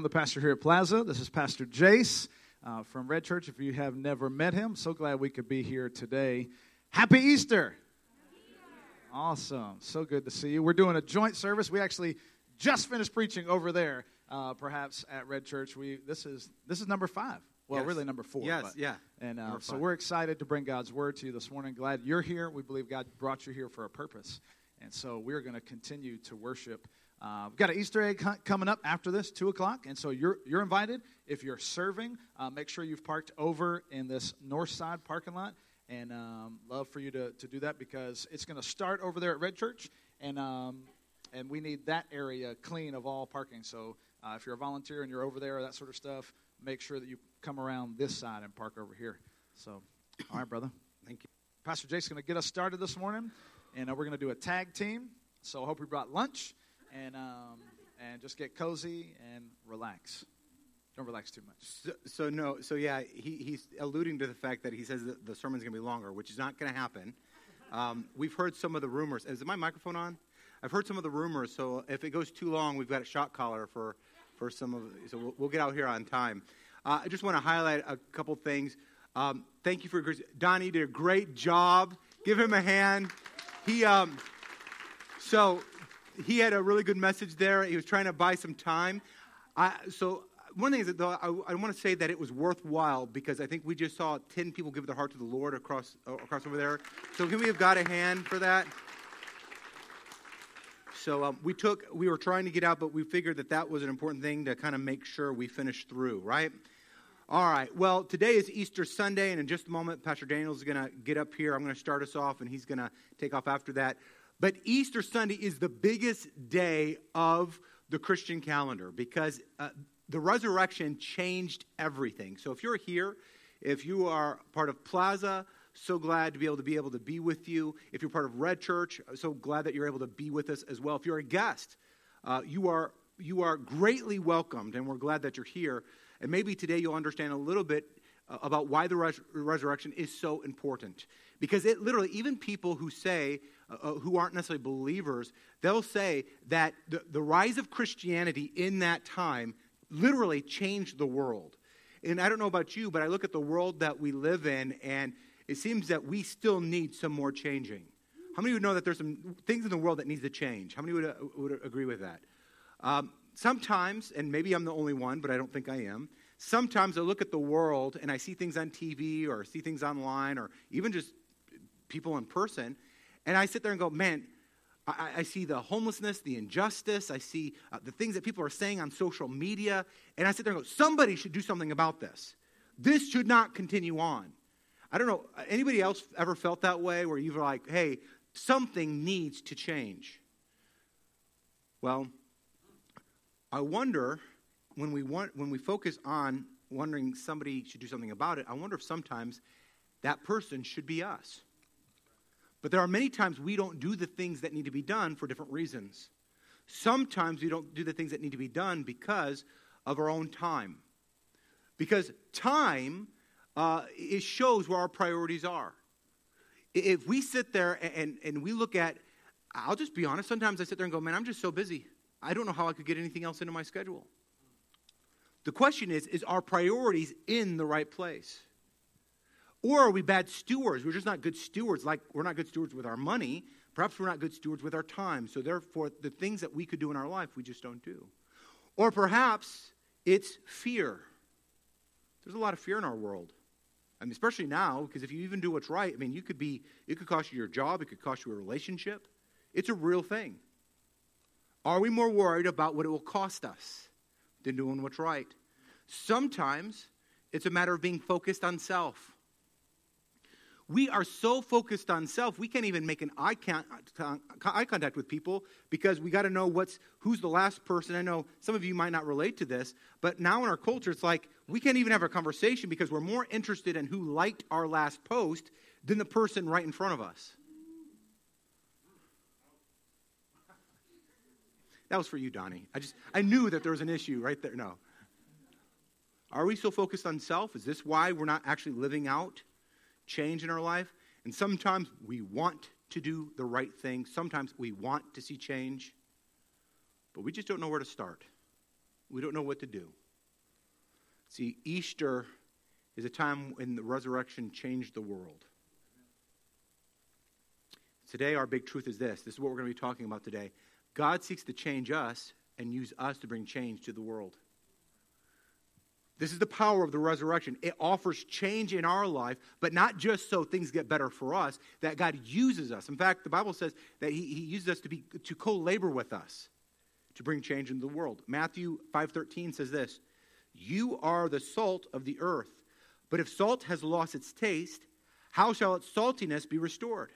I'm the pastor here at Plaza. This is Pastor Jace uh, from Red Church. If you have never met him, so glad we could be here today. Happy Easter! Awesome. So good to see you. We're doing a joint service. We actually just finished preaching over there, uh, perhaps at Red Church. We this is this is number five. Well, Yes. really number four. Yes, but- yeah. And uh, so we're excited to bring God's word to you this morning. Glad you're here. We believe God brought you here for a purpose, and so we're going to continue to worship. Uh, we've got an Easter egg hunt coming up after this, two o'clock, and so you're you're invited. If you're serving, uh, make sure you've parked over in this north side parking lot, and um, love for you to to do that because it's going to start over there at Red Church, and um, and we need that area clean of all parking. So uh, if you're a volunteer and you're over there, that sort of stuff, make sure that you come around this side and park over here. So, all right, brother. Thank you. Pastor Jace's going to get us started this morning, and uh, we're going to do a tag team. So I hope we brought lunch and um, and just get cozy and relax. Don't relax too much. So, so no, so yeah, he, he's alluding to the fact that he says that the sermon's going to be longer, which is not going to happen. Um, we've heard some of the rumors. Is my microphone on? I've heard some of the rumors. So if it goes too long, we've got a shot collar for for some of. So we'll, we'll get out here on time. Uh, I just want to highlight a couple things. Um, thank you for. Donnie did a great job. Give him a hand. He um, so he had a really good message there. He was trying to buy some time. I, so one thing is that though, I, I want to say that it was worthwhile because I think we just saw ten people give their heart to the Lord across uh, across over there. So can we have got a hand for that? So um, we took we were trying to get out, but we figured that that was an important thing to kind of make sure we finished through, right? All right. Well, today is Easter Sunday, and in just a moment, Pastor Daniel is going to get up here. I'm going to start us off, and he's going to take off after that. But Easter Sunday is the biggest day of the Christian calendar because uh, the resurrection changed everything. So if you're here, if you are part of Plaza, so glad to be able to be able to be with you. If you're part of Red Church, so glad that you're able to be with us as well. If you're a guest, uh, you are you are greatly welcomed, and we're glad that you're here. And maybe today you'll understand a little bit uh, about why the res- resurrection is so important. Because it literally, even people who say, uh, uh, who aren't necessarily believers, they'll say that the, the rise of Christianity in that time literally changed the world. And I don't know about you, but I look at the world that we live in, and it seems that we still need some more changing. How many would know that there's some things in the world that needs to change? How many would, uh, would agree with that? Um, sometimes, and maybe I'm the only one, but I don't think I am. Sometimes I look at the world and I see things on TV or see things online or even just people in person, and I sit there and go, man, I, I see the homelessness, the injustice, I see uh, the things that people are saying on social media, and I sit there and go, somebody should do something about this. This should not continue on. I don't know, anybody else ever felt that way where you're like, hey, something needs to change? Well, I wonder when we want when we focus on wondering somebody should do something about it, I wonder if sometimes that person should be us. But there are many times we don't do the things that need to be done for different reasons. Sometimes we don't do the things that need to be done because of our own time. Because time uh, it shows where our priorities are. If we sit there and, and, we look at, I'll just be honest, sometimes I sit there and go, man, I'm just so busy. I don't know how I could get anything else into my schedule. The question is, is our priorities in the right place? Or are we bad stewards? We're just not good stewards, like we're not good stewards with our money. Perhaps we're not good stewards with our time. So, therefore, the things that we could do in our life, we just don't do. Or perhaps it's fear. There's a lot of fear in our world. I mean, especially now, because if you even do what's right, I mean, you could be, it could cost you your job, it could cost you a relationship. It's a real thing. Are we more worried about what it will cost us than doing what's right? Sometimes it's a matter of being focused on self. We are so focused on self, we can't even make an eye, eye contact with people because we got to know what's who's the last person. I know some of you might not relate to this, but now in our culture, it's like we can't even have a conversation because we're more interested in who liked our last post than the person right in front of us. That was for you, Donnie. I just I knew that there was an issue right there. No. Are we so focused on self? Is this why we're not actually living out change in our life? And sometimes we want to do the right thing. Sometimes we want to see change, but we just don't know where to start. we don't know what to do. See, Easter is a time when the resurrection changed the world. Today, our big truth is this this is what we're going to be talking about today. God seeks to change us and use us to bring change to the world. This is the power of the resurrection. It offers change in our life, but not just so things get better for us, that God uses us. In fact, the Bible says that He, he uses us to, be, to co labor with us to bring change into the world. Matthew 5.13 says this You are the salt of the earth, but if salt has lost its taste, how shall its saltiness be restored?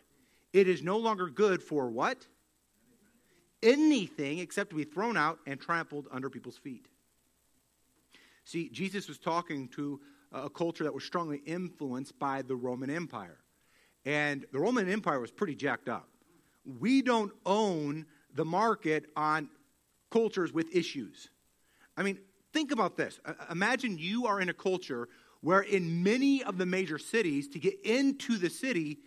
It is no longer good for what? Anything except to be thrown out and trampled under people's feet. See, Jesus was talking to a culture that was strongly influenced by the Roman Empire. And the Roman Empire was pretty jacked up. We don't own the market on cultures with issues. I mean, think about this. Imagine you are in a culture where, in many of the major cities, to get into the city,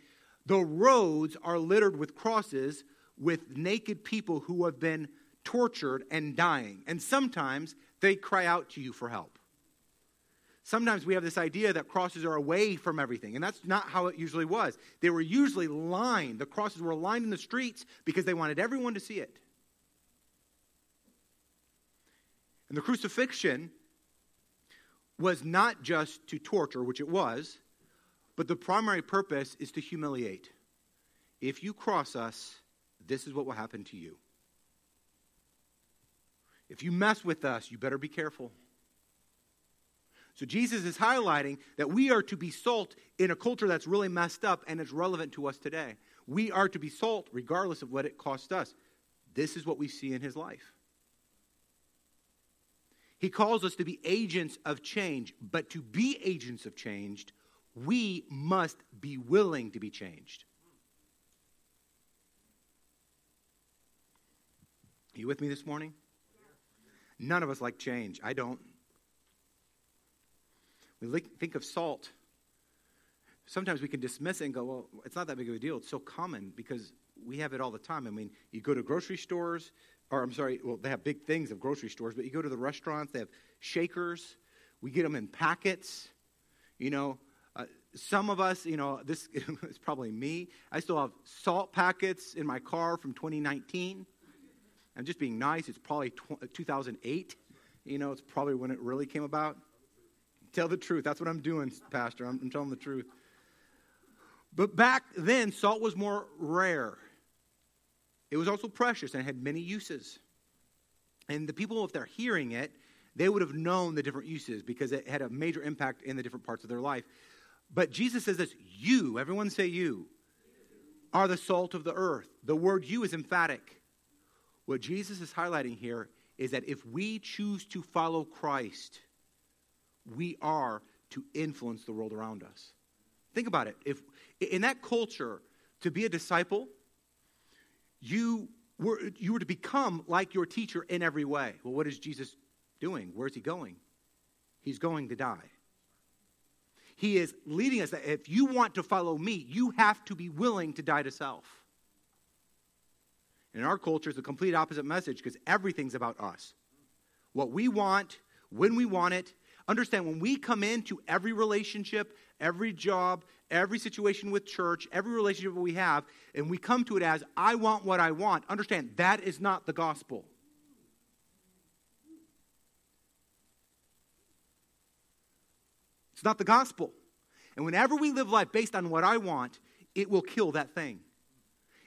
the roads are littered with crosses with naked people who have been tortured and dying. And sometimes they cry out to you for help. Sometimes we have this idea that crosses are away from everything, and that's not how it usually was. They were usually lined, the crosses were lined in the streets because they wanted everyone to see it. And the crucifixion was not just to torture, which it was, but the primary purpose is to humiliate. If you cross us, this is what will happen to you. If you mess with us, you better be careful. So Jesus is highlighting that we are to be salt in a culture that's really messed up and it's relevant to us today. We are to be salt regardless of what it costs us. This is what we see in his life. He calls us to be agents of change, but to be agents of change, we must be willing to be changed. Are you with me this morning? None of us like change. I don't. We think of salt. Sometimes we can dismiss it and go, well, it's not that big of a deal. It's so common because we have it all the time. I mean, you go to grocery stores, or I'm sorry, well, they have big things of grocery stores, but you go to the restaurants, they have shakers. We get them in packets. You know, uh, some of us, you know, this is probably me. I still have salt packets in my car from 2019. I'm just being nice. It's probably tw- uh, 2008. You know, it's probably when it really came about. Tell the truth. That's what I'm doing, Pastor. I'm, I'm telling the truth. But back then, salt was more rare. It was also precious and had many uses. And the people, if they're hearing it, they would have known the different uses because it had a major impact in the different parts of their life. But Jesus says this you, everyone say you, are the salt of the earth. The word you is emphatic. What Jesus is highlighting here is that if we choose to follow Christ, we are to influence the world around us. Think about it. If in that culture, to be a disciple, you were, you were to become like your teacher in every way. Well, what is Jesus doing? Where's he going? He's going to die. He is leading us that if you want to follow me, you have to be willing to die to self. In our culture, it's the complete opposite message because everything's about us. What we want, when we want it. Understand, when we come into every relationship, every job, every situation with church, every relationship we have, and we come to it as, I want what I want, understand, that is not the gospel. It's not the gospel. And whenever we live life based on what I want, it will kill that thing.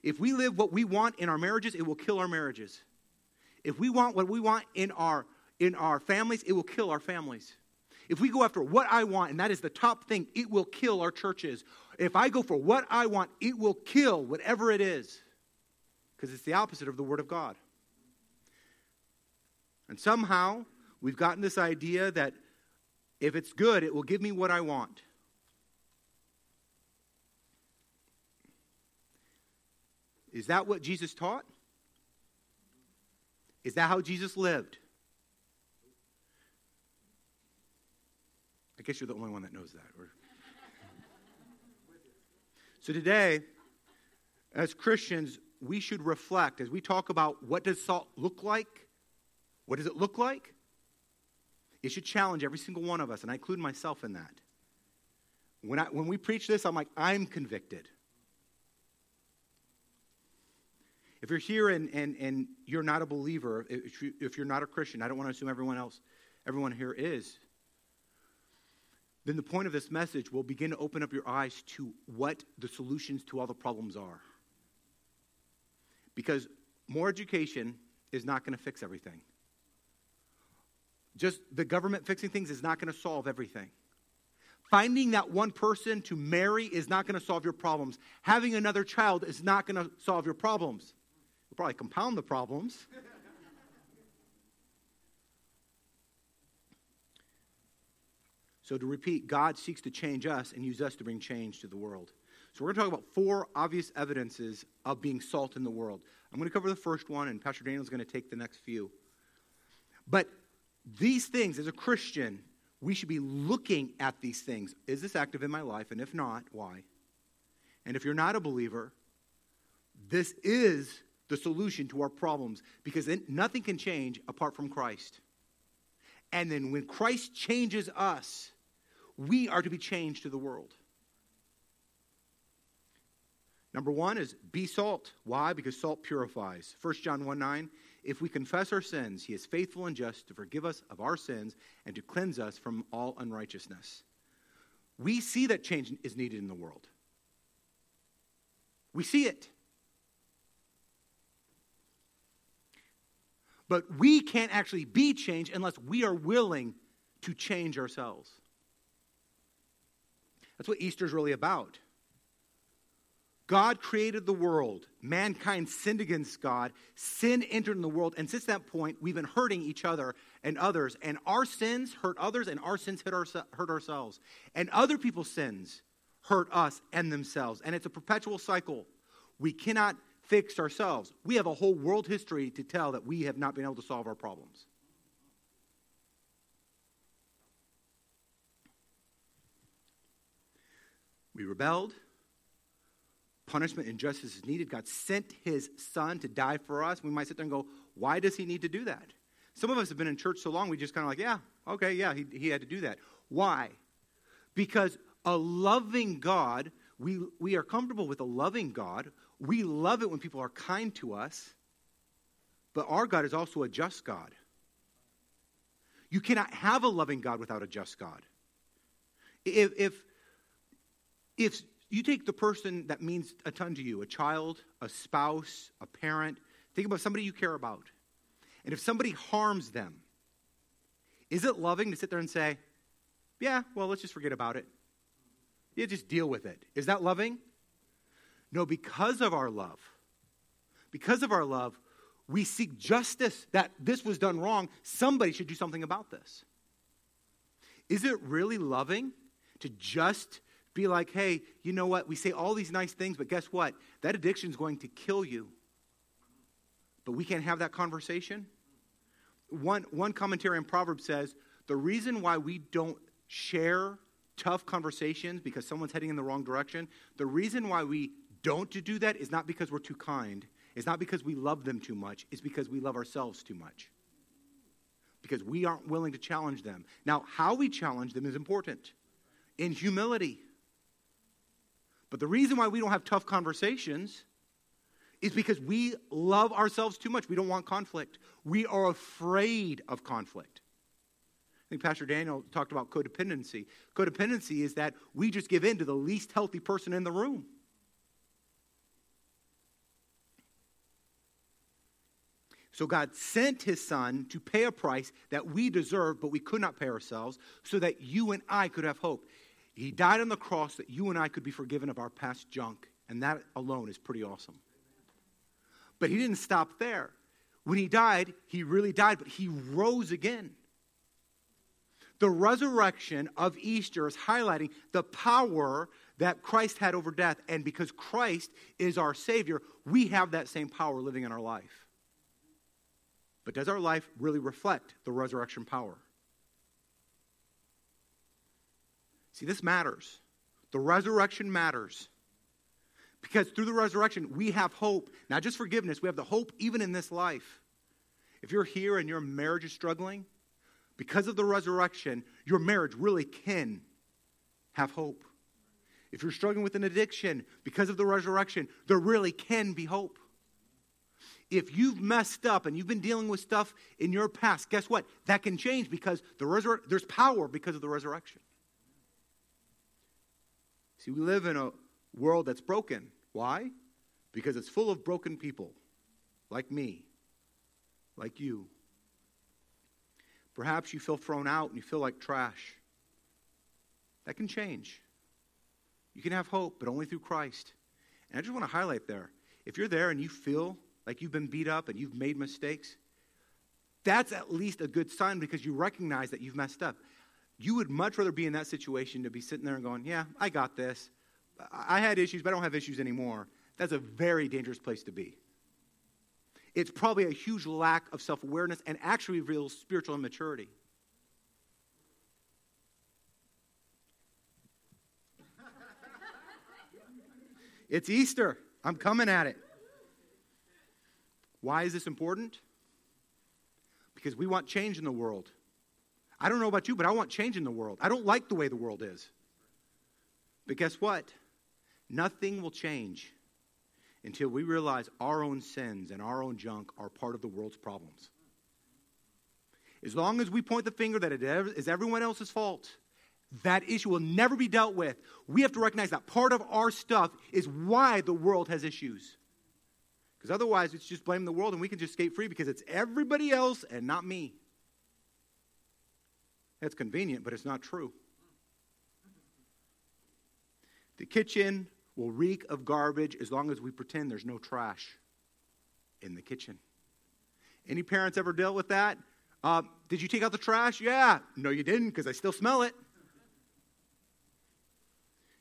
If we live what we want in our marriages, it will kill our marriages. If we want what we want in our in our families, it will kill our families. If we go after what I want, and that is the top thing, it will kill our churches. If I go for what I want, it will kill whatever it is, because it's the opposite of the Word of God. And somehow, we've gotten this idea that if it's good, it will give me what I want. Is that what Jesus taught? Is that how Jesus lived? I guess you're the only one that knows that. so today, as Christians, we should reflect as we talk about what does salt look like? What does it look like? It should challenge every single one of us, and I include myself in that. When, I, when we preach this, I'm like, I'm convicted. If you're here and, and, and you're not a believer, if, you, if you're not a Christian, I don't want to assume everyone else, everyone here is, then the point of this message will begin to open up your eyes to what the solutions to all the problems are. Because more education is not going to fix everything. Just the government fixing things is not going to solve everything. Finding that one person to marry is not going to solve your problems. Having another child is not going to solve your problems. It'll probably compound the problems. so, to repeat, God seeks to change us and use us to bring change to the world. So, we're going to talk about four obvious evidences of being salt in the world. I'm going to cover the first one, and Pastor Daniel is going to take the next few. But these things, as a Christian, we should be looking at these things. Is this active in my life? And if not, why? And if you're not a believer, this is the solution to our problems because nothing can change apart from Christ. And then when Christ changes us, we are to be changed to the world. Number one is be salt. Why? Because salt purifies. 1 John 1 9, if we confess our sins, he is faithful and just to forgive us of our sins and to cleanse us from all unrighteousness. We see that change is needed in the world. We see it. But we can't actually be changed unless we are willing to change ourselves. That's what Easter is really about. God created the world. Mankind sinned against God. Sin entered in the world. And since that point, we've been hurting each other and others. And our sins hurt others, and our sins hurt, our, hurt ourselves. And other people's sins hurt us and themselves. And it's a perpetual cycle. We cannot fix ourselves. We have a whole world history to tell that we have not been able to solve our problems. We rebelled punishment and justice is needed. God sent his son to die for us. We might sit there and go, why does he need to do that? Some of us have been in church so long, we just kind of like, yeah, okay, yeah, he, he had to do that. Why? Because a loving God, we, we are comfortable with a loving God. We love it when people are kind to us. But our God is also a just God. You cannot have a loving God without a just God. If, if, if you take the person that means a ton to you a child, a spouse, a parent. Think about somebody you care about. And if somebody harms them, is it loving to sit there and say, yeah, well, let's just forget about it? Yeah, just deal with it. Is that loving? No, because of our love, because of our love, we seek justice that this was done wrong. Somebody should do something about this. Is it really loving to just be like, hey, you know what? We say all these nice things, but guess what? That addiction is going to kill you. But we can't have that conversation. One, one commentary on Proverbs says the reason why we don't share tough conversations because someone's heading in the wrong direction, the reason why we don't do that is not because we're too kind, it's not because we love them too much, it's because we love ourselves too much. Because we aren't willing to challenge them. Now, how we challenge them is important in humility. But the reason why we don't have tough conversations is because we love ourselves too much. We don't want conflict. We are afraid of conflict. I think Pastor Daniel talked about codependency. Codependency is that we just give in to the least healthy person in the room. So God sent his son to pay a price that we deserve, but we could not pay ourselves, so that you and I could have hope. He died on the cross that you and I could be forgiven of our past junk, and that alone is pretty awesome. But he didn't stop there. When he died, he really died, but he rose again. The resurrection of Easter is highlighting the power that Christ had over death. And because Christ is our Savior, we have that same power living in our life. But does our life really reflect the resurrection power? See, this matters. The resurrection matters. Because through the resurrection, we have hope, not just forgiveness, we have the hope even in this life. If you're here and your marriage is struggling, because of the resurrection, your marriage really can have hope. If you're struggling with an addiction because of the resurrection, there really can be hope. If you've messed up and you've been dealing with stuff in your past, guess what? That can change because the resur- there's power because of the resurrection. See, we live in a world that's broken. Why? Because it's full of broken people like me, like you. Perhaps you feel thrown out and you feel like trash. That can change. You can have hope, but only through Christ. And I just want to highlight there if you're there and you feel like you've been beat up and you've made mistakes, that's at least a good sign because you recognize that you've messed up. You would much rather be in that situation to be sitting there and going, Yeah, I got this. I had issues, but I don't have issues anymore. That's a very dangerous place to be. It's probably a huge lack of self awareness and actually reveals spiritual immaturity. It's Easter. I'm coming at it. Why is this important? Because we want change in the world. I don't know about you, but I want change in the world. I don't like the way the world is. But guess what? Nothing will change until we realize our own sins and our own junk are part of the world's problems. As long as we point the finger that it is everyone else's fault, that issue will never be dealt with. We have to recognize that part of our stuff is why the world has issues. Because otherwise, it's just blame the world and we can just skate free because it's everybody else and not me. That's convenient, but it's not true. The kitchen will reek of garbage as long as we pretend there's no trash in the kitchen. Any parents ever dealt with that? Uh, did you take out the trash? Yeah. No, you didn't because I still smell it.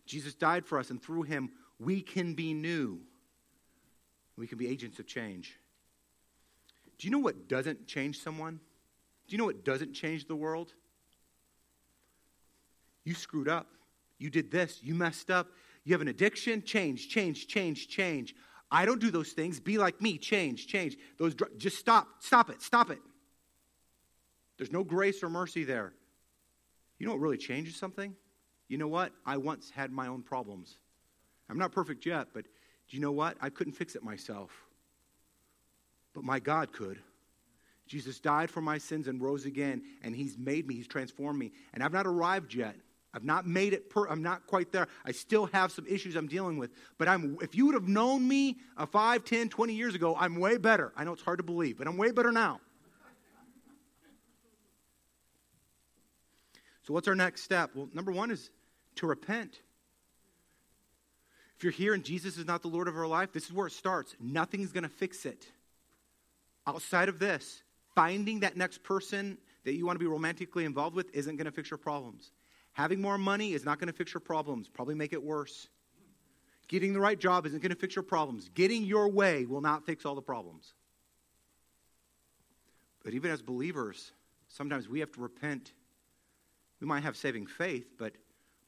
Jesus died for us, and through him, we can be new. We can be agents of change. Do you know what doesn't change someone? Do you know what doesn't change the world? You screwed up. You did this. You messed up. You have an addiction. Change, change, change, change. I don't do those things. Be like me. Change, change. Those dr- just stop. Stop it. Stop it. There's no grace or mercy there. You know what really changes something? You know what? I once had my own problems. I'm not perfect yet, but do you know what? I couldn't fix it myself. But my God could. Jesus died for my sins and rose again, and He's made me, He's transformed me. And I've not arrived yet. I've not made it, per, I'm not quite there. I still have some issues I'm dealing with. But I'm, if you would have known me uh, 5, 10, 20 years ago, I'm way better. I know it's hard to believe, but I'm way better now. So, what's our next step? Well, number one is to repent. If you're here and Jesus is not the Lord of our life, this is where it starts. Nothing's going to fix it. Outside of this, finding that next person that you want to be romantically involved with isn't going to fix your problems. Having more money is not going to fix your problems, probably make it worse. Getting the right job isn't going to fix your problems. Getting your way will not fix all the problems. But even as believers, sometimes we have to repent. We might have saving faith, but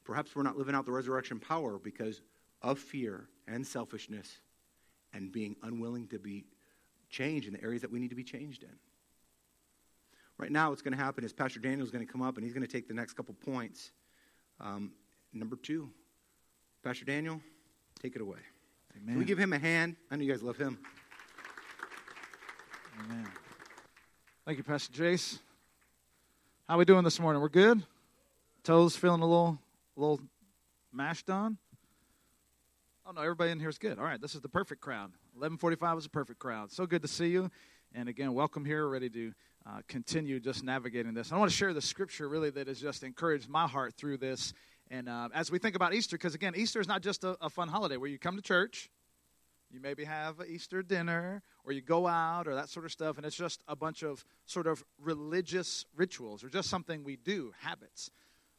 perhaps we're not living out the resurrection power because of fear and selfishness and being unwilling to be changed in the areas that we need to be changed in. Right now, what's going to happen is Pastor Daniel is going to come up and he's going to take the next couple points. Um, number two, Pastor Daniel, take it away. Amen. Can we give him a hand? I know you guys love him. Amen. Thank you, Pastor Jace. How are we doing this morning? We're good. Toes feeling a little, a little mashed on. Oh no, everybody in here is good. All right, this is the perfect crowd. 11:45 is a perfect crowd. So good to see you, and again, welcome here. Ready to uh, continue just navigating this. I want to share the scripture really that has just encouraged my heart through this. And uh, as we think about Easter, because again, Easter is not just a, a fun holiday where you come to church, you maybe have an Easter dinner, or you go out, or that sort of stuff, and it's just a bunch of sort of religious rituals, or just something we do, habits.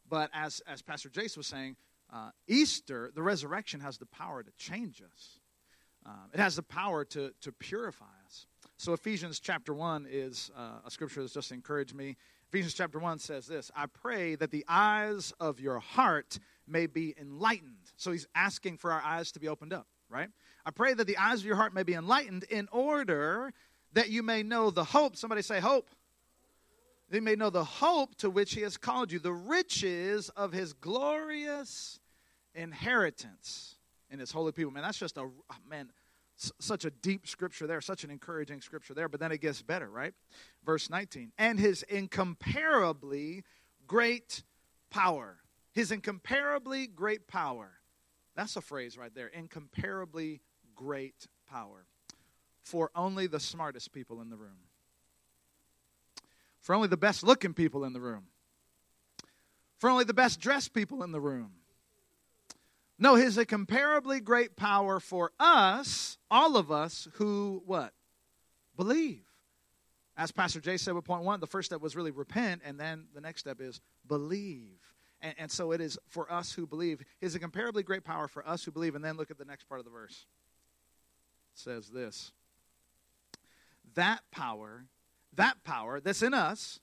But as as Pastor Jace was saying, uh, Easter, the resurrection, has the power to change us. Um, it has the power to, to purify us. So, Ephesians chapter 1 is uh, a scripture that's just encouraged me. Ephesians chapter 1 says this I pray that the eyes of your heart may be enlightened. So, he's asking for our eyes to be opened up, right? I pray that the eyes of your heart may be enlightened in order that you may know the hope. Somebody say, hope. They may know the hope to which he has called you, the riches of his glorious inheritance in his holy people. Man, that's just a oh, man, such a deep scripture there, such an encouraging scripture there. But then it gets better, right? Verse 19. And his incomparably great power. His incomparably great power. That's a phrase right there. Incomparably great power. For only the smartest people in the room. For only the best looking people in the room. For only the best dressed people in the room no, his incomparably great power for us, all of us who what? Believe. As Pastor Jace said with point one, the first step was really repent, and then the next step is believe. And, and so it is for us who believe. His incomparably great power for us who believe. And then look at the next part of the verse. It says this That power, that power that's in us,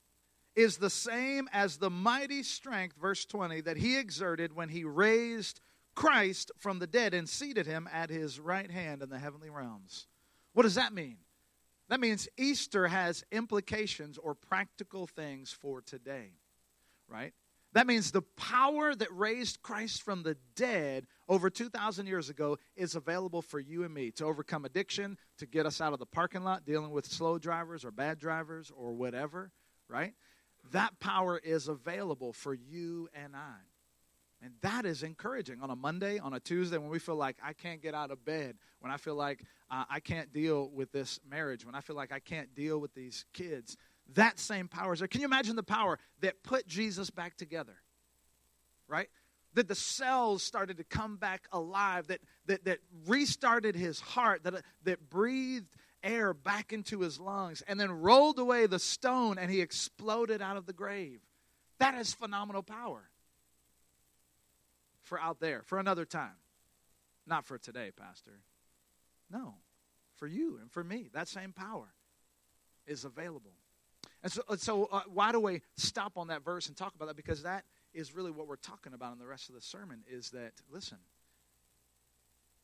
is the same as the mighty strength, verse 20, that he exerted when he raised Christ from the dead and seated him at his right hand in the heavenly realms. What does that mean? That means Easter has implications or practical things for today, right? That means the power that raised Christ from the dead over 2,000 years ago is available for you and me to overcome addiction, to get us out of the parking lot dealing with slow drivers or bad drivers or whatever, right? That power is available for you and I. And that is encouraging on a Monday, on a Tuesday, when we feel like I can't get out of bed, when I feel like uh, I can't deal with this marriage, when I feel like I can't deal with these kids. That same power is there. Can you imagine the power that put Jesus back together? Right? That the cells started to come back alive, that, that, that restarted his heart, that, that breathed air back into his lungs, and then rolled away the stone and he exploded out of the grave. That is phenomenal power for out there, for another time. Not for today, Pastor. No, for you and for me. That same power is available. And so, so uh, why do we stop on that verse and talk about that? Because that is really what we're talking about in the rest of the sermon is that, listen,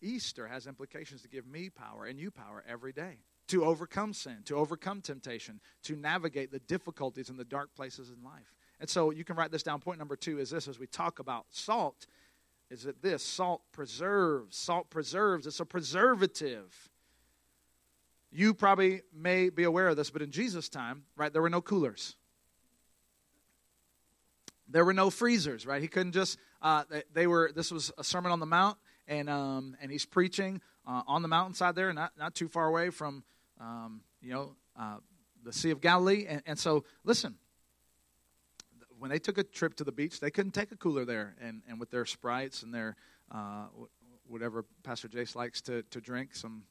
Easter has implications to give me power and you power every day to overcome sin, to overcome temptation, to navigate the difficulties and the dark places in life. And so you can write this down. Point number two is this as we talk about salt is that this salt preserves. Salt preserves, it's a preservative. You probably may be aware of this, but in Jesus' time, right, there were no coolers. There were no freezers, right? He couldn't just, uh, they were, this was a Sermon on the Mount, and, um, and he's preaching uh, on the mountainside there, not, not too far away from, um, you know, uh, the Sea of Galilee. And, and so, listen, when they took a trip to the beach, they couldn't take a cooler there, and, and with their sprites and their uh, whatever Pastor Jace likes to, to drink, some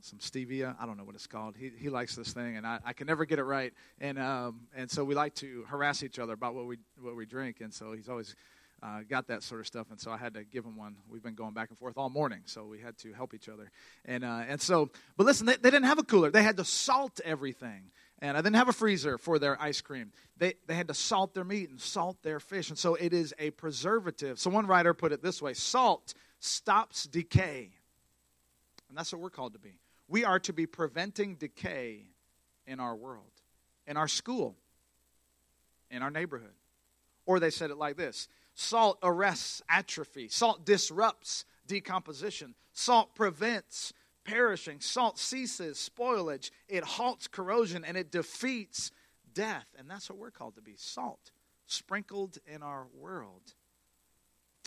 some stevia. I don't know what it's called. He he likes this thing, and I, I can never get it right. And um, and so we like to harass each other about what we what we drink, and so he's always. Uh, got that sort of stuff, and so I had to give him one. We've been going back and forth all morning, so we had to help each other. And uh, and so, but listen, they, they didn't have a cooler; they had to salt everything and I didn't have a freezer for their ice cream. They, they had to salt their meat and salt their fish. And so it is a preservative. So one writer put it this way salt stops decay. And that's what we're called to be. We are to be preventing decay in our world, in our school, in our neighborhood. Or they said it like this salt arrests atrophy, salt disrupts decomposition, salt prevents perishing. Salt ceases spoilage, it halts corrosion, and it defeats death. And that's what we're called to be salt, sprinkled in our world.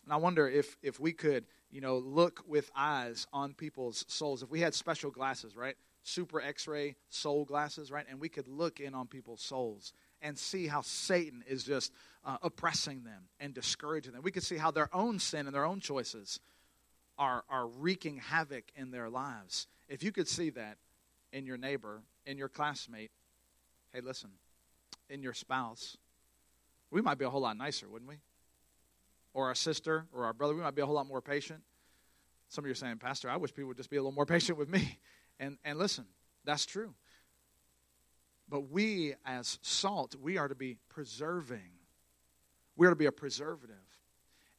And I wonder if, if we could, you know, look with eyes on people's souls. If we had special glasses, right? Super X ray soul glasses, right? And we could look in on people's souls and see how Satan is just uh, oppressing them and discouraging them. We could see how their own sin and their own choices are, are wreaking havoc in their lives. If you could see that in your neighbor, in your classmate, hey, listen, in your spouse, we might be a whole lot nicer, wouldn't we? Or our sister or our brother, we might be a whole lot more patient. Some of you are saying, Pastor, I wish people would just be a little more patient with me. And, and listen, that's true. But we, as salt, we are to be preserving. We are to be a preservative.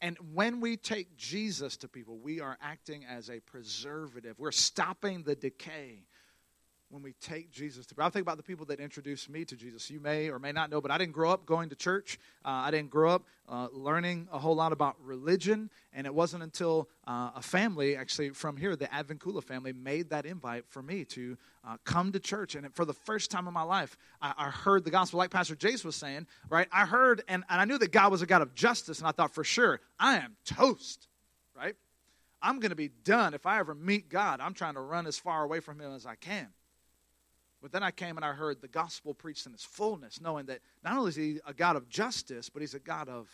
And when we take Jesus to people, we are acting as a preservative. We're stopping the decay. When we take Jesus to. I think about the people that introduced me to Jesus. You may or may not know, but I didn't grow up going to church. Uh, I didn't grow up uh, learning a whole lot about religion, and it wasn't until uh, a family, actually from here, the Advincula family, made that invite for me to uh, come to church. And for the first time in my life, I, I, heard the gospel, like Pastor Jace was saying. Right, I heard, and, and I knew that God was a God of justice, and I thought for sure I am toast. Right. I'm going to be done if I ever meet God. I'm trying to run as far away from Him as I can. But then I came and I heard the gospel preached in its fullness, knowing that not only is he a God of justice, but he's a God of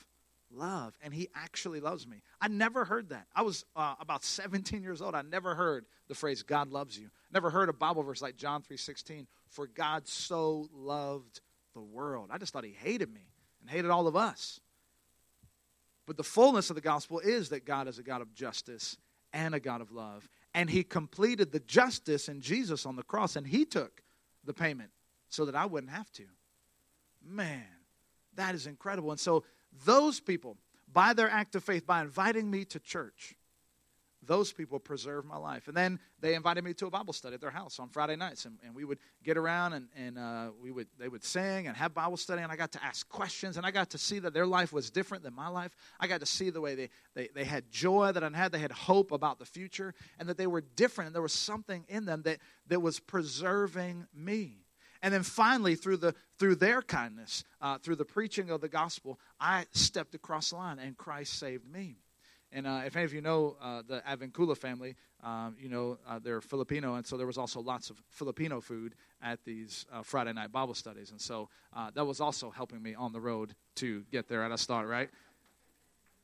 love, and he actually loves me. I never heard that. I was uh, about 17 years old. I never heard the phrase "God loves you." Never heard a Bible verse like John 3:16, "For God so loved the world." I just thought he hated me and hated all of us. But the fullness of the gospel is that God is a God of justice and a God of love, and he completed the justice in Jesus on the cross, and he took the payment so that I wouldn't have to. Man, that is incredible. And so, those people, by their act of faith, by inviting me to church, those people preserved my life. And then they invited me to a Bible study at their house on Friday nights, and, and we would get around and, and uh, we would they would sing and have Bible study, and I got to ask questions, and I got to see that their life was different than my life. I got to see the way they, they, they had joy that I had, they had hope about the future, and that they were different, and there was something in them that, that was preserving me. And then finally, through, the, through their kindness, uh, through the preaching of the gospel, I stepped across the line, and Christ saved me. And uh, if any of you know uh, the Advincula family, um, you know uh, they're Filipino, and so there was also lots of Filipino food at these uh, Friday night Bible studies, and so uh, that was also helping me on the road to get there at a start. Right?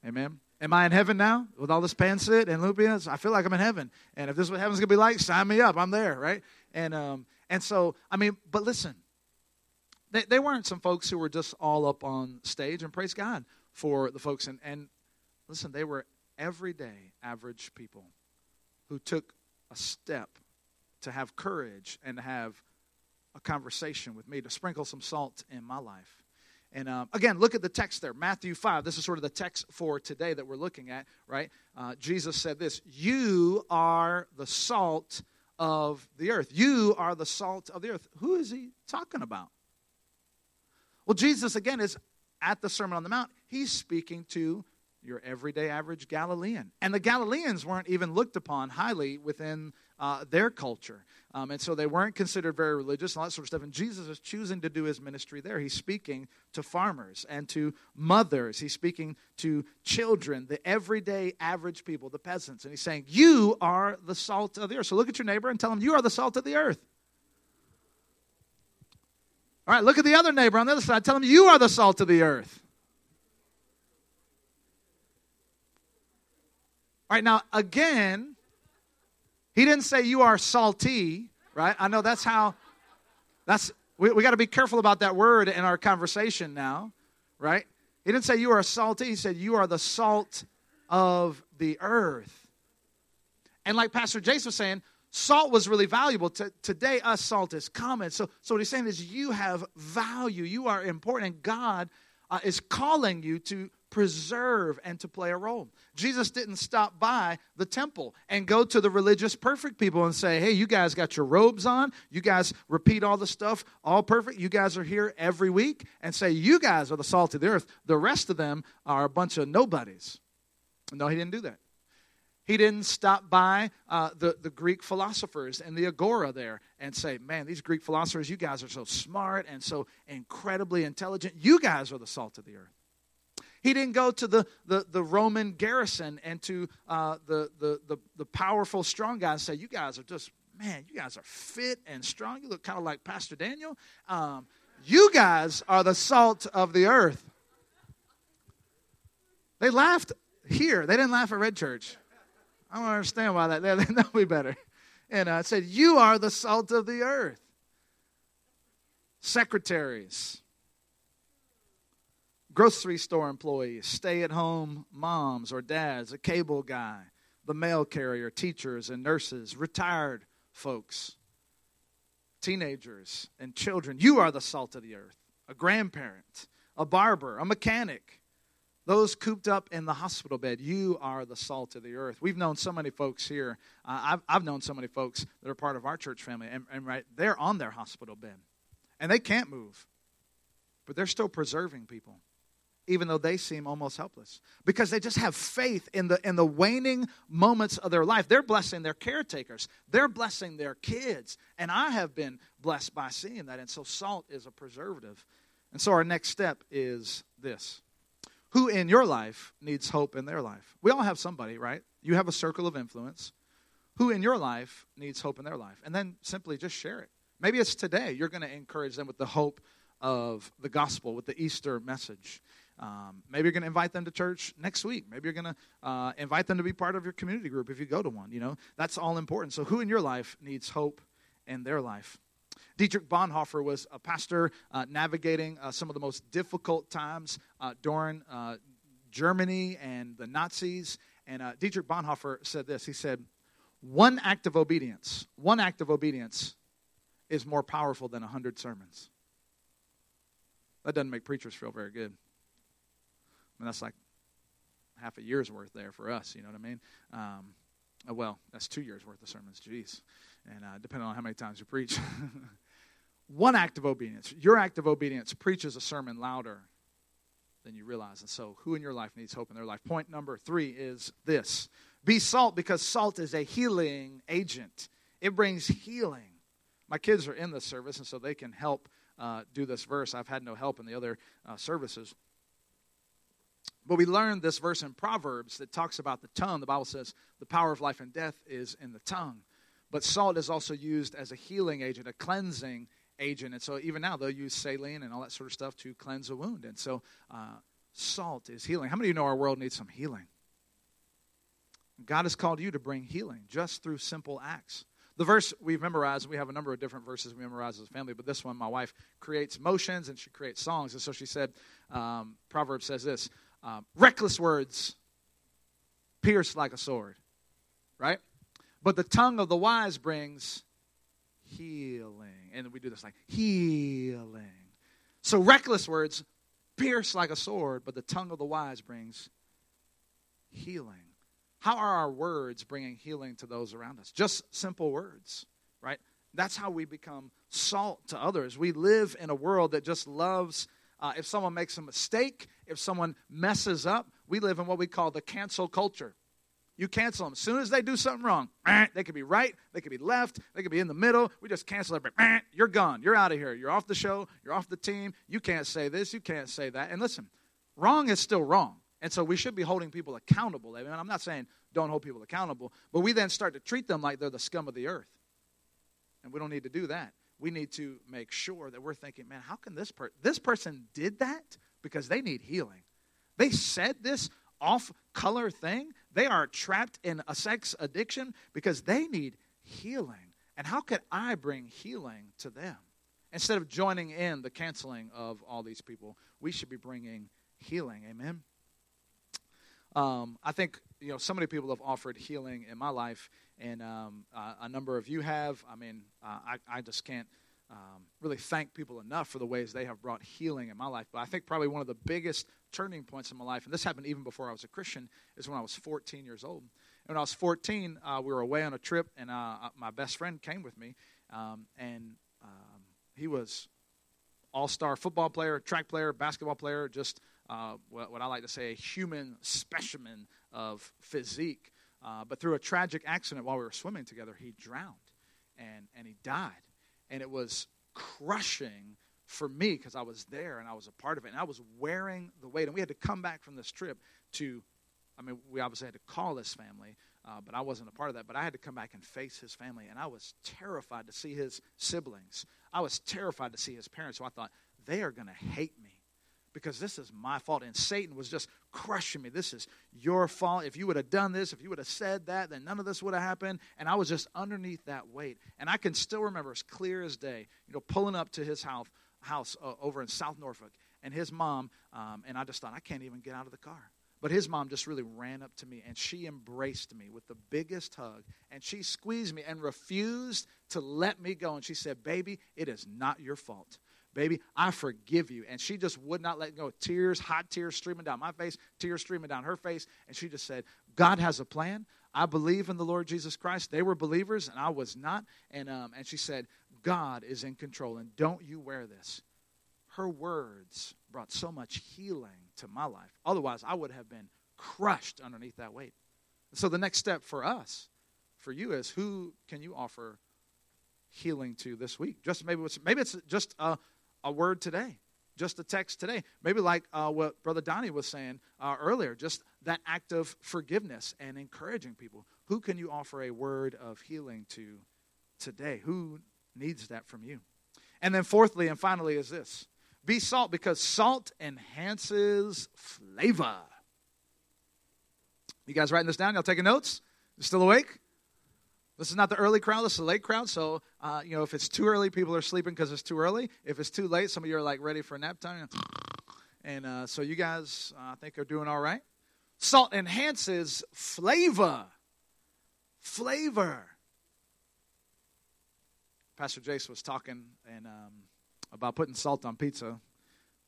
Amen. Am I in heaven now with all this pancit and lumpia? I feel like I'm in heaven, and if this is what heaven's gonna be like, sign me up. I'm there, right? And um, and so I mean, but listen, they, they weren't some folks who were just all up on stage, and praise God for the folks, and and listen, they were everyday average people who took a step to have courage and to have a conversation with me, to sprinkle some salt in my life. And um, again, look at the text there, Matthew 5. This is sort of the text for today that we're looking at, right? Uh, Jesus said this You are the salt of the earth. You are the salt of the earth. Who is he talking about? Well, Jesus, again, is at the Sermon on the Mount. He's speaking to your everyday average Galilean. And the Galileans weren't even looked upon highly within uh, their culture. Um, and so they weren't considered very religious and all that sort of stuff. And Jesus is choosing to do his ministry there. He's speaking to farmers and to mothers. He's speaking to children, the everyday average people, the peasants. And he's saying, You are the salt of the earth. So look at your neighbor and tell him, You are the salt of the earth. All right, look at the other neighbor on the other side. Tell him, You are the salt of the earth. All right, now again, he didn't say you are salty, right? I know that's how, that's, we, we got to be careful about that word in our conversation now, right? He didn't say you are salty, he said you are the salt of the earth. And like Pastor Jace was saying, salt was really valuable. To, today, us salt is common. So, so what he's saying is you have value. You are important. And God uh, is calling you to preserve and to play a role. Jesus didn't stop by the temple and go to the religious perfect people and say, hey, you guys got your robes on. You guys repeat all the stuff, all perfect. You guys are here every week and say, you guys are the salt of the earth. The rest of them are a bunch of nobodies. No, he didn't do that. He didn't stop by uh, the, the Greek philosophers and the agora there and say, Man, these Greek philosophers, you guys are so smart and so incredibly intelligent. You guys are the salt of the earth. He didn't go to the, the, the Roman garrison and to uh, the, the, the, the powerful, strong guys and say, You guys are just, man, you guys are fit and strong. You look kind of like Pastor Daniel. Um, you guys are the salt of the earth. They laughed here. They didn't laugh at Red Church. I don't understand why that. That'll be better. And I uh, said, You are the salt of the earth. Secretaries, grocery store employees, stay at home moms or dads, a cable guy, the mail carrier, teachers and nurses, retired folks, teenagers and children. You are the salt of the earth. A grandparent, a barber, a mechanic, those cooped up in the hospital bed, you are the salt of the earth. We've known so many folks here. Uh, I've, I've known so many folks that are part of our church family, and, and right, they're on their hospital bed, and they can't move, but they're still preserving people even though they seem almost helpless. Because they just have faith in the in the waning moments of their life. They're blessing their caretakers. They're blessing their kids. And i have been blessed by seeing that. And so salt is a preservative. And so our next step is this. Who in your life needs hope in their life? We all have somebody right? You have a circle of influence. Who in your life needs hope in their life? And then simply just share it. Maybe it's today you're going to encourage them with the hope of the gospel with the easter message um, maybe you're going to invite them to church next week. Maybe you're going to uh, invite them to be part of your community group if you go to one. You know, that's all important. So, who in your life needs hope in their life? Dietrich Bonhoeffer was a pastor uh, navigating uh, some of the most difficult times uh, during uh, Germany and the Nazis. And uh, Dietrich Bonhoeffer said this He said, One act of obedience, one act of obedience is more powerful than a hundred sermons. That doesn't make preachers feel very good mean, that's like half a year's worth there for us. You know what I mean? Um, uh, well, that's two years worth of sermons. Jeez, and uh, depending on how many times you preach. One act of obedience, your act of obedience, preaches a sermon louder than you realize. And so, who in your life needs hope in their life? Point number three is this be salt because salt is a healing agent, it brings healing. My kids are in this service, and so they can help uh, do this verse. I've had no help in the other uh, services. But we learned this verse in Proverbs that talks about the tongue. The Bible says the power of life and death is in the tongue. But salt is also used as a healing agent, a cleansing agent. And so even now they'll use saline and all that sort of stuff to cleanse a wound. And so uh, salt is healing. How many of you know our world needs some healing? God has called you to bring healing just through simple acts. The verse we've memorized, we have a number of different verses we memorize as a family, but this one, my wife creates motions and she creates songs. And so she said, um, Proverbs says this um, reckless words pierce like a sword, right? But the tongue of the wise brings healing. And we do this like healing. So reckless words pierce like a sword, but the tongue of the wise brings healing. How are our words bringing healing to those around us? Just simple words, right? That's how we become salt to others. We live in a world that just loves uh, if someone makes a mistake, if someone messes up, we live in what we call the cancel culture. You cancel them. As soon as they do something wrong, they could be right, they could be left, they could be in the middle. We just cancel everybody. You're gone. You're out of here. You're off the show. You're off the team. You can't say this. You can't say that. And listen, wrong is still wrong. And so we should be holding people accountable. I mean, I'm not saying don't hold people accountable, but we then start to treat them like they're the scum of the earth. And we don't need to do that we need to make sure that we're thinking, man, how can this person, this person did that because they need healing. They said this off color thing. They are trapped in a sex addiction because they need healing. And how could I bring healing to them? Instead of joining in the canceling of all these people, we should be bringing healing. Amen. Um, I think you know so many people have offered healing in my life, and um, uh, a number of you have. I mean, uh, I, I just can't um, really thank people enough for the ways they have brought healing in my life. But I think probably one of the biggest turning points in my life, and this happened even before I was a Christian, is when I was 14 years old. And when I was 14, uh, we were away on a trip, and uh, uh my best friend came with me, um, and um, he was all-star football player, track player, basketball player, just uh, what, what, I like to say, a human specimen of physique. Uh, but through a tragic accident while we were swimming together, he drowned and, and he died. And it was crushing for me because I was there and I was a part of it. And I was wearing the weight. And we had to come back from this trip to, I mean, we obviously had to call this family, uh, but I wasn't a part of that. But I had to come back and face his family. And I was terrified to see his siblings. I was terrified to see his parents. So I thought, they are going to hate me because this is my fault. And Satan was just crushing me. This is your fault. If you would have done this, if you would have said that, then none of this would have happened. And I was just underneath that weight. And I can still remember as clear as day, you know, pulling up to his house, house uh, over in South Norfolk, and his mom, um, and I just thought, I can't even get out of the car. But his mom just really ran up to me and she embraced me with the biggest hug and she squeezed me and refused to let me go. And she said, Baby, it is not your fault. Baby, I forgive you. And she just would not let go. Tears, hot tears streaming down my face, tears streaming down her face. And she just said, God has a plan. I believe in the Lord Jesus Christ. They were believers, and I was not. And, um, and she said, God is in control, and don't you wear this. Her words brought so much healing to my life. Otherwise, I would have been crushed underneath that weight. So the next step for us, for you, is who can you offer healing to this week? Just maybe it's maybe it's just a, a word today, just a text today. Maybe like uh, what Brother Donnie was saying uh, earlier, just that act of forgiveness and encouraging people. Who can you offer a word of healing to today? Who needs that from you? And then fourthly and finally is this: be salt because salt enhances flavor. You guys writing this down? Y'all taking notes? You still awake? This is not the early crowd. This is the late crowd. So, uh, you know, if it's too early, people are sleeping because it's too early. If it's too late, some of you are like ready for nap time. And uh, so you guys, uh, I think, are doing all right. Salt enhances flavor. Flavor. Pastor Jace was talking and um, about putting salt on pizza.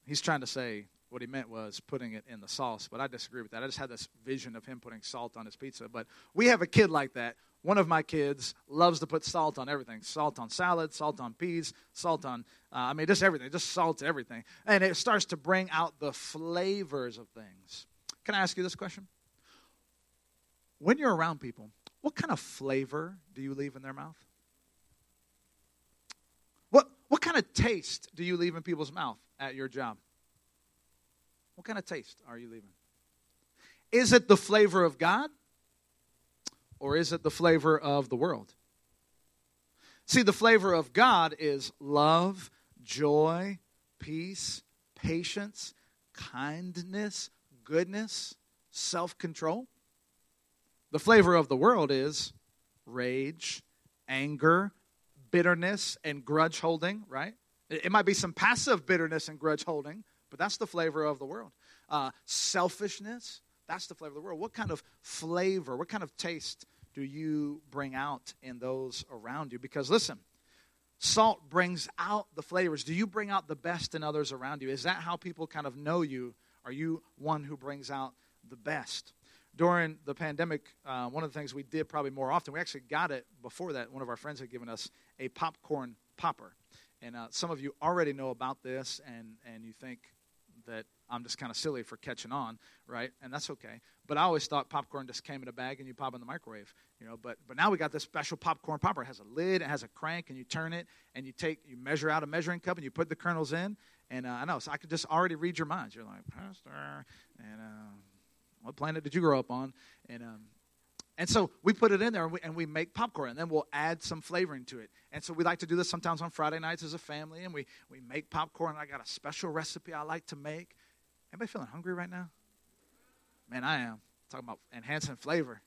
He's trying to say what he meant was putting it in the sauce, but I disagree with that. I just had this vision of him putting salt on his pizza. But we have a kid like that. One of my kids loves to put salt on everything salt on salad, salt on peas, salt on, uh, I mean, just everything, just salt everything. And it starts to bring out the flavors of things. Can I ask you this question? When you're around people, what kind of flavor do you leave in their mouth? What, what kind of taste do you leave in people's mouth at your job? What kind of taste are you leaving? Is it the flavor of God or is it the flavor of the world? See, the flavor of God is love, joy, peace, patience, kindness, goodness, self control. The flavor of the world is rage, anger, bitterness, and grudge holding, right? It might be some passive bitterness and grudge holding, but that's the flavor of the world. Uh, selfishness, that's the flavor of the world. What kind of flavor, what kind of taste do you bring out in those around you? Because listen, salt brings out the flavors. Do you bring out the best in others around you? Is that how people kind of know you? Are you one who brings out the best? During the pandemic, uh, one of the things we did probably more often, we actually got it before that. One of our friends had given us a popcorn popper. And uh, some of you already know about this, and, and you think, that I'm just kind of silly for catching on, right? And that's okay. But I always thought popcorn just came in a bag and you pop in the microwave, you know. But but now we got this special popcorn popper. It has a lid, it has a crank, and you turn it and you take you measure out a measuring cup and you put the kernels in. And uh, I know, so I could just already read your minds. You're like, Pastor, and uh, what planet did you grow up on? And um, and so we put it in there and we, and we, make popcorn, and then we'll add some flavoring to it. And so we like to do this sometimes on Friday nights as a family, and we, we make popcorn. I got a special recipe I like to make. Anybody feeling hungry right now? Man, I am. Talking about enhancing flavor.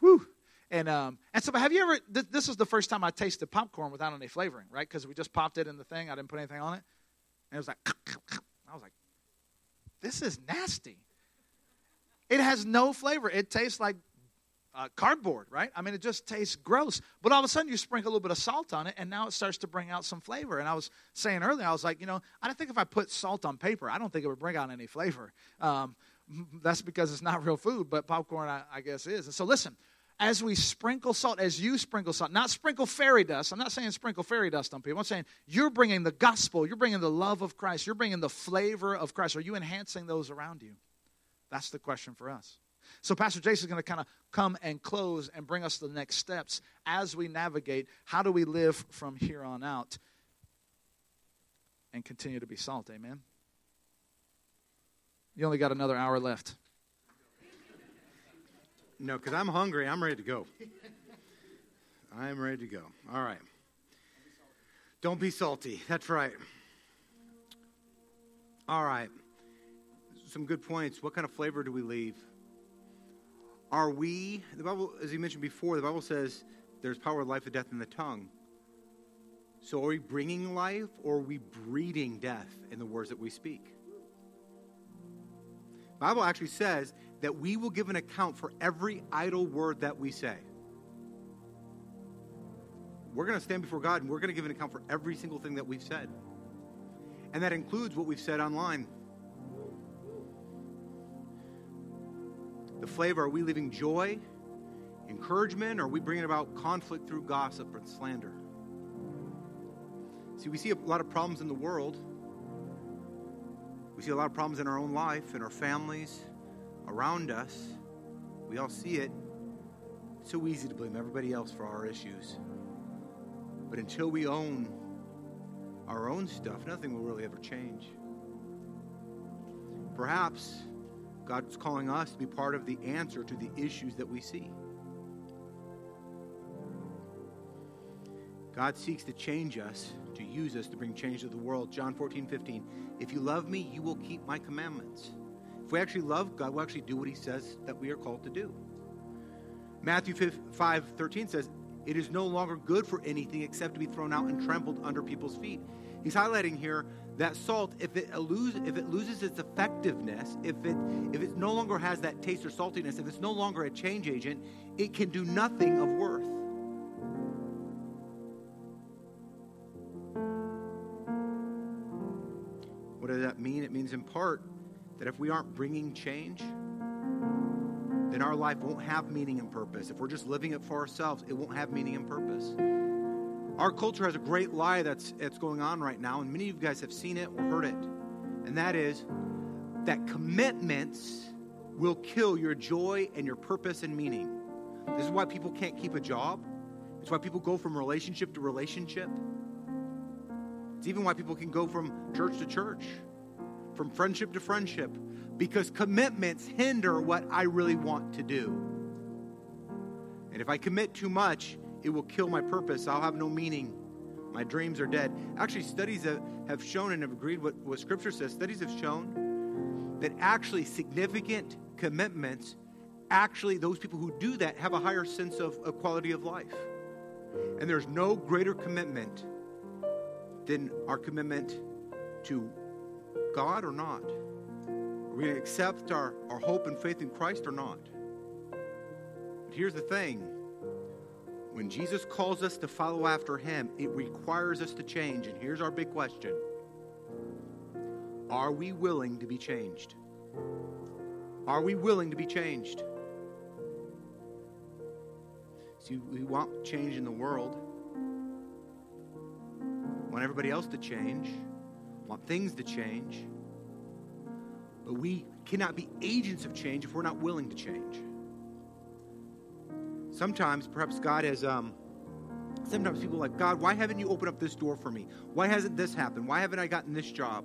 Whew. And, um, and so, but have you ever, th- this is the first time I tasted popcorn without any flavoring, right? Because we just popped it in the thing. I didn't put anything on it. And it was like, I was like, this is nasty. It has no flavor. It tastes like uh, cardboard, right? I mean, it just tastes gross. But all of a sudden, you sprinkle a little bit of salt on it, and now it starts to bring out some flavor. And I was saying earlier, I was like, you know, I don't think if I put salt on paper, I don't think it would bring out any flavor. Um, that's because it's not real food, but popcorn, I, I guess, is. And so, listen, as we sprinkle salt, as you sprinkle salt, not sprinkle fairy dust. I'm not saying sprinkle fairy dust on people. I'm saying you're bringing the gospel, you're bringing the love of Christ, you're bringing the flavor of Christ. Are you enhancing those around you? That's the question for us. So, Pastor Jace is going to kind of come and close and bring us the next steps as we navigate how do we live from here on out and continue to be salt. Amen. You only got another hour left. No, because I'm hungry. I'm ready to go. I'm ready to go. All right. Don't be salty. That's right. All right. Some good points. What kind of flavor do we leave? Are we, the Bible, as you mentioned before, the Bible says there's power of life and death in the tongue. So are we bringing life or are we breeding death in the words that we speak? The Bible actually says that we will give an account for every idle word that we say. We're going to stand before God and we're going to give an account for every single thing that we've said. And that includes what we've said online. The flavor are we leaving joy, encouragement, or are we bringing about conflict through gossip and slander? See, we see a lot of problems in the world. We see a lot of problems in our own life, in our families, around us. We all see it. It's so easy to blame everybody else for our issues. But until we own our own stuff, nothing will really ever change. Perhaps God's calling us to be part of the answer to the issues that we see. God seeks to change us, to use us to bring change to the world. John 14, 15. If you love me, you will keep my commandments. If we actually love God, we'll actually do what he says that we are called to do. Matthew 5, 13 says, It is no longer good for anything except to be thrown out and trampled under people's feet. He's highlighting here that salt, if it, lose, if it loses its effectiveness, if it, if it no longer has that taste or saltiness, if it's no longer a change agent, it can do nothing of worth. What does that mean? It means, in part, that if we aren't bringing change, then our life won't have meaning and purpose. If we're just living it for ourselves, it won't have meaning and purpose. Our culture has a great lie that's, that's going on right now, and many of you guys have seen it or heard it. And that is that commitments will kill your joy and your purpose and meaning. This is why people can't keep a job. It's why people go from relationship to relationship. It's even why people can go from church to church, from friendship to friendship, because commitments hinder what I really want to do. And if I commit too much, it will kill my purpose. I'll have no meaning. My dreams are dead. Actually, studies have shown and have agreed with what Scripture says. Studies have shown that actually significant commitments, actually, those people who do that have a higher sense of, of quality of life. And there's no greater commitment than our commitment to God or not? Are we going to accept our, our hope and faith in Christ or not? But here's the thing when Jesus calls us to follow after him, it requires us to change. And here's our big question Are we willing to be changed? Are we willing to be changed? See, we want change in the world want everybody else to change, want things to change. But we cannot be agents of change if we're not willing to change. Sometimes, perhaps God has, um, sometimes people are like, God, why haven't you opened up this door for me? Why hasn't this happened? Why haven't I gotten this job?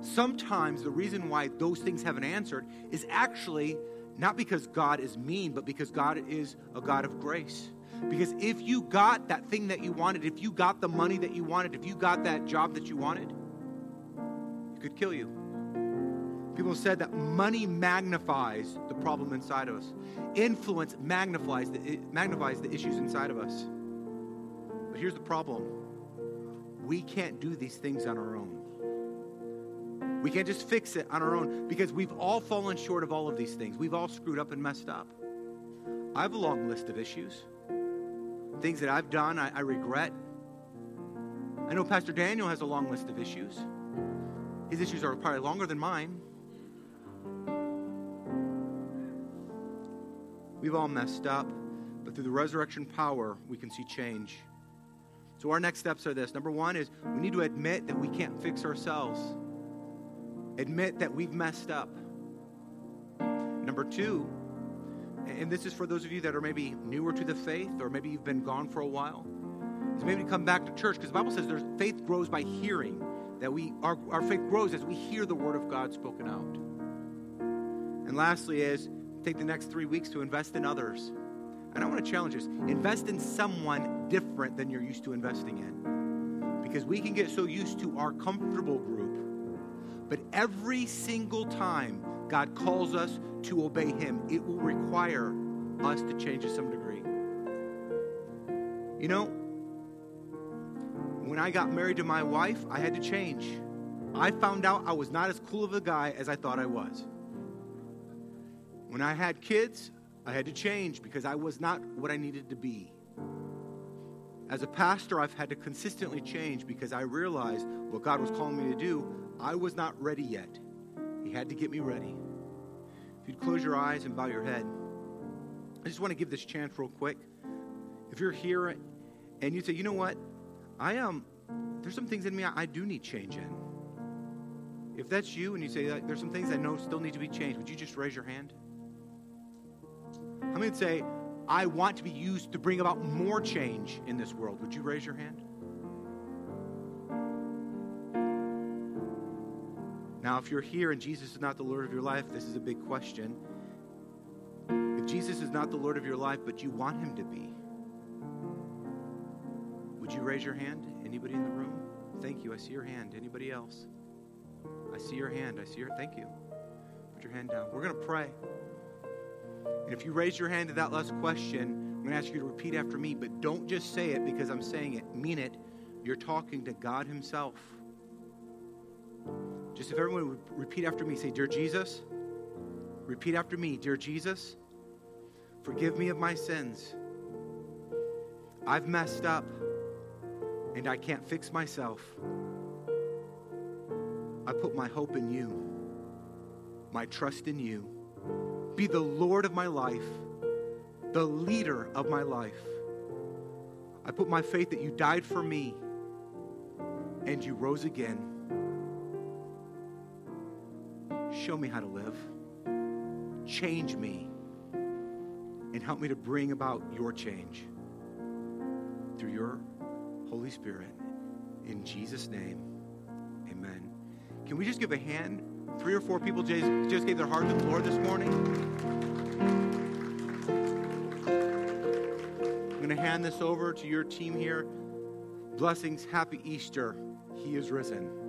Sometimes the reason why those things haven't answered is actually not because God is mean, but because God is a God of grace. Because if you got that thing that you wanted, if you got the money that you wanted, if you got that job that you wanted, it could kill you. People said that money magnifies the problem inside of us. Influence magnifies the, magnifies the issues inside of us. But here's the problem we can't do these things on our own. We can't just fix it on our own because we've all fallen short of all of these things. We've all screwed up and messed up. I have a long list of issues things that I've done I, I regret. I know Pastor Daniel has a long list of issues. His issues are probably longer than mine. We've all messed up, but through the resurrection power, we can see change. So, our next steps are this number one is we need to admit that we can't fix ourselves, admit that we've messed up. Number two, and this is for those of you that are maybe newer to the faith or maybe you've been gone for a while, is maybe to come back to church because the Bible says there's faith grows by hearing. That we our, our faith grows as we hear the word of God spoken out. And lastly is take the next three weeks to invest in others. And I want to challenge us. Invest in someone different than you're used to investing in. Because we can get so used to our comfortable group. But every single time God calls us to obey Him, it will require us to change to some degree. You know, when I got married to my wife, I had to change. I found out I was not as cool of a guy as I thought I was. When I had kids, I had to change because I was not what I needed to be. As a pastor, I've had to consistently change because I realized what God was calling me to do, I was not ready yet. He had to get me ready. If you'd close your eyes and bow your head, I just want to give this chance real quick. If you're here and you say, you know what, I am, um, there's some things in me I, I do need change in. If that's you and you say, there's some things I know still need to be changed, would you just raise your hand? I'm going to say, I want to be used to bring about more change in this world. Would you raise your hand? Now, if you're here and Jesus is not the Lord of your life, this is a big question. If Jesus is not the Lord of your life, but you want him to be, would you raise your hand? Anybody in the room? Thank you. I see your hand. Anybody else? I see your hand. I see your thank you. Put your hand down. We're going to pray. And if you raise your hand to that last question, I'm going to ask you to repeat after me, but don't just say it because I'm saying it. Mean it. You're talking to God Himself. Just if everyone would repeat after me, say, Dear Jesus, repeat after me, Dear Jesus, forgive me of my sins. I've messed up and I can't fix myself. I put my hope in you, my trust in you. Be the Lord of my life, the leader of my life. I put my faith that you died for me and you rose again. Show me how to live. Change me and help me to bring about your change through your Holy Spirit. In Jesus' name, amen. Can we just give a hand? Three or four people just, just gave their heart to the Lord this morning. I'm going to hand this over to your team here. Blessings. Happy Easter. He is risen.